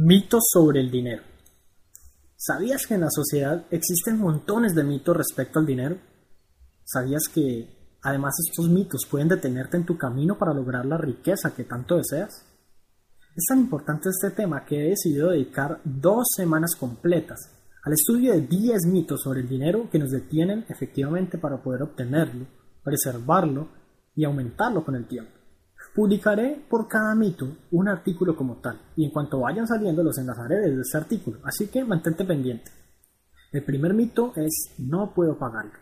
Mitos sobre el dinero. ¿Sabías que en la sociedad existen montones de mitos respecto al dinero? ¿Sabías que además estos mitos pueden detenerte en tu camino para lograr la riqueza que tanto deseas? Es tan importante este tema que he decidido dedicar dos semanas completas al estudio de 10 mitos sobre el dinero que nos detienen efectivamente para poder obtenerlo, preservarlo y aumentarlo con el tiempo. Publicaré por cada mito un artículo como tal, y en cuanto vayan saliendo los enlazaré desde este artículo, así que mantente pendiente. El primer mito es no puedo pagarlo.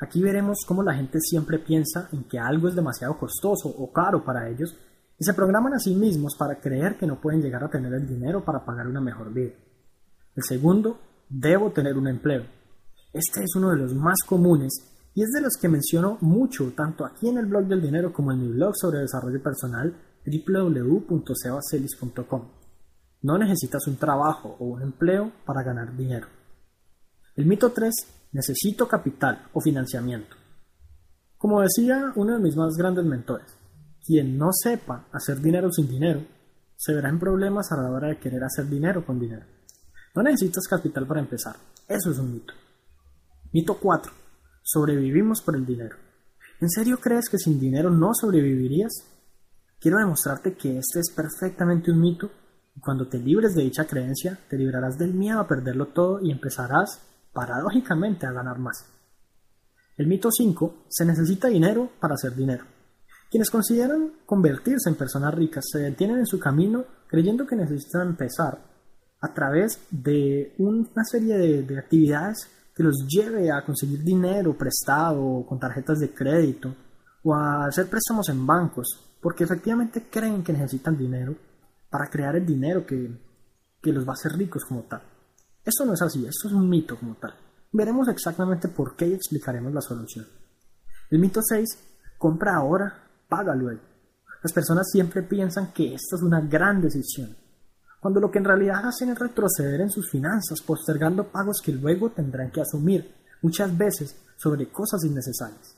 Aquí veremos cómo la gente siempre piensa en que algo es demasiado costoso o caro para ellos y se programan a sí mismos para creer que no pueden llegar a tener el dinero para pagar una mejor vida. El segundo, debo tener un empleo. Este es uno de los más comunes y es de los que menciono mucho tanto aquí en el blog del dinero como en mi blog sobre desarrollo personal www.sebacelis.com. No necesitas un trabajo o un empleo para ganar dinero. El mito 3, necesito capital o financiamiento. Como decía uno de mis más grandes mentores, quien no sepa hacer dinero sin dinero, se verá en problemas a la hora de querer hacer dinero con dinero. No necesitas capital para empezar, eso es un mito. Mito 4. Sobrevivimos por el dinero. ¿En serio crees que sin dinero no sobrevivirías? Quiero demostrarte que este es perfectamente un mito y cuando te libres de dicha creencia te librarás del miedo a perderlo todo y empezarás, paradójicamente, a ganar más. El mito 5. Se necesita dinero para hacer dinero. Quienes consideran convertirse en personas ricas se detienen en su camino creyendo que necesitan empezar a través de una serie de, de actividades que los lleve a conseguir dinero prestado con tarjetas de crédito o a hacer préstamos en bancos, porque efectivamente creen que necesitan dinero para crear el dinero que, que los va a hacer ricos como tal. Esto no es así, esto es un mito como tal. Veremos exactamente por qué y explicaremos la solución. El mito 6, compra ahora, paga luego. Las personas siempre piensan que esta es una gran decisión, cuando lo que en realidad hacen es retroceder en sus finanzas, postergando pagos que luego tendrán que asumir, muchas veces sobre cosas innecesarias.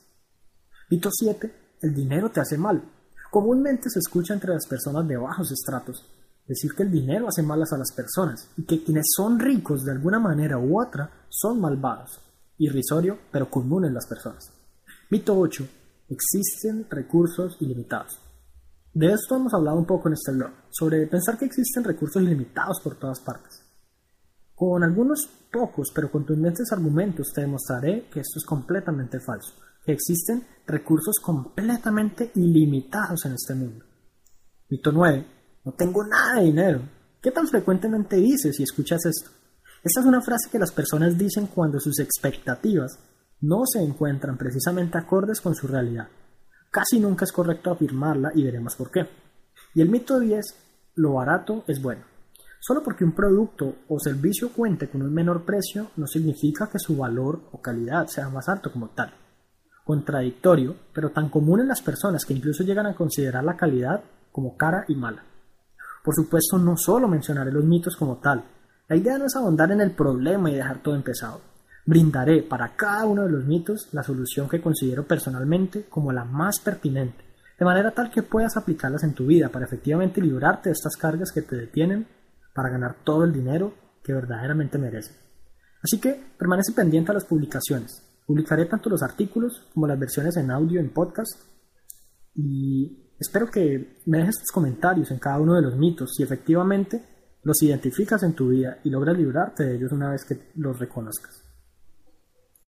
Mito 7. El dinero te hace mal. Comúnmente se escucha entre las personas de bajos estratos decir que el dinero hace malas a las personas y que quienes son ricos de alguna manera u otra son malvados. Irrisorio, pero común en las personas. Mito 8. Existen recursos ilimitados. De esto hemos hablado un poco en este blog, sobre pensar que existen recursos ilimitados por todas partes. Con algunos pocos pero contundentes argumentos te demostraré que esto es completamente falso, que existen recursos completamente ilimitados en este mundo. Mito 9. No tengo nada de dinero. ¿Qué tan frecuentemente dices y escuchas esto? Esta es una frase que las personas dicen cuando sus expectativas no se encuentran precisamente acordes con su realidad. Casi nunca es correcto afirmarla y veremos por qué. Y el mito 10, lo barato es bueno. Solo porque un producto o servicio cuente con un menor precio no significa que su valor o calidad sea más alto como tal. Contradictorio, pero tan común en las personas que incluso llegan a considerar la calidad como cara y mala. Por supuesto, no solo mencionaré los mitos como tal. La idea no es ahondar en el problema y dejar todo empezado. Brindaré para cada uno de los mitos la solución que considero personalmente como la más pertinente, de manera tal que puedas aplicarlas en tu vida para efectivamente librarte de estas cargas que te detienen para ganar todo el dinero que verdaderamente mereces. Así que permanece pendiente a las publicaciones. Publicaré tanto los artículos como las versiones en audio en podcast y espero que me dejes tus comentarios en cada uno de los mitos si efectivamente los identificas en tu vida y logras librarte de ellos una vez que los reconozcas.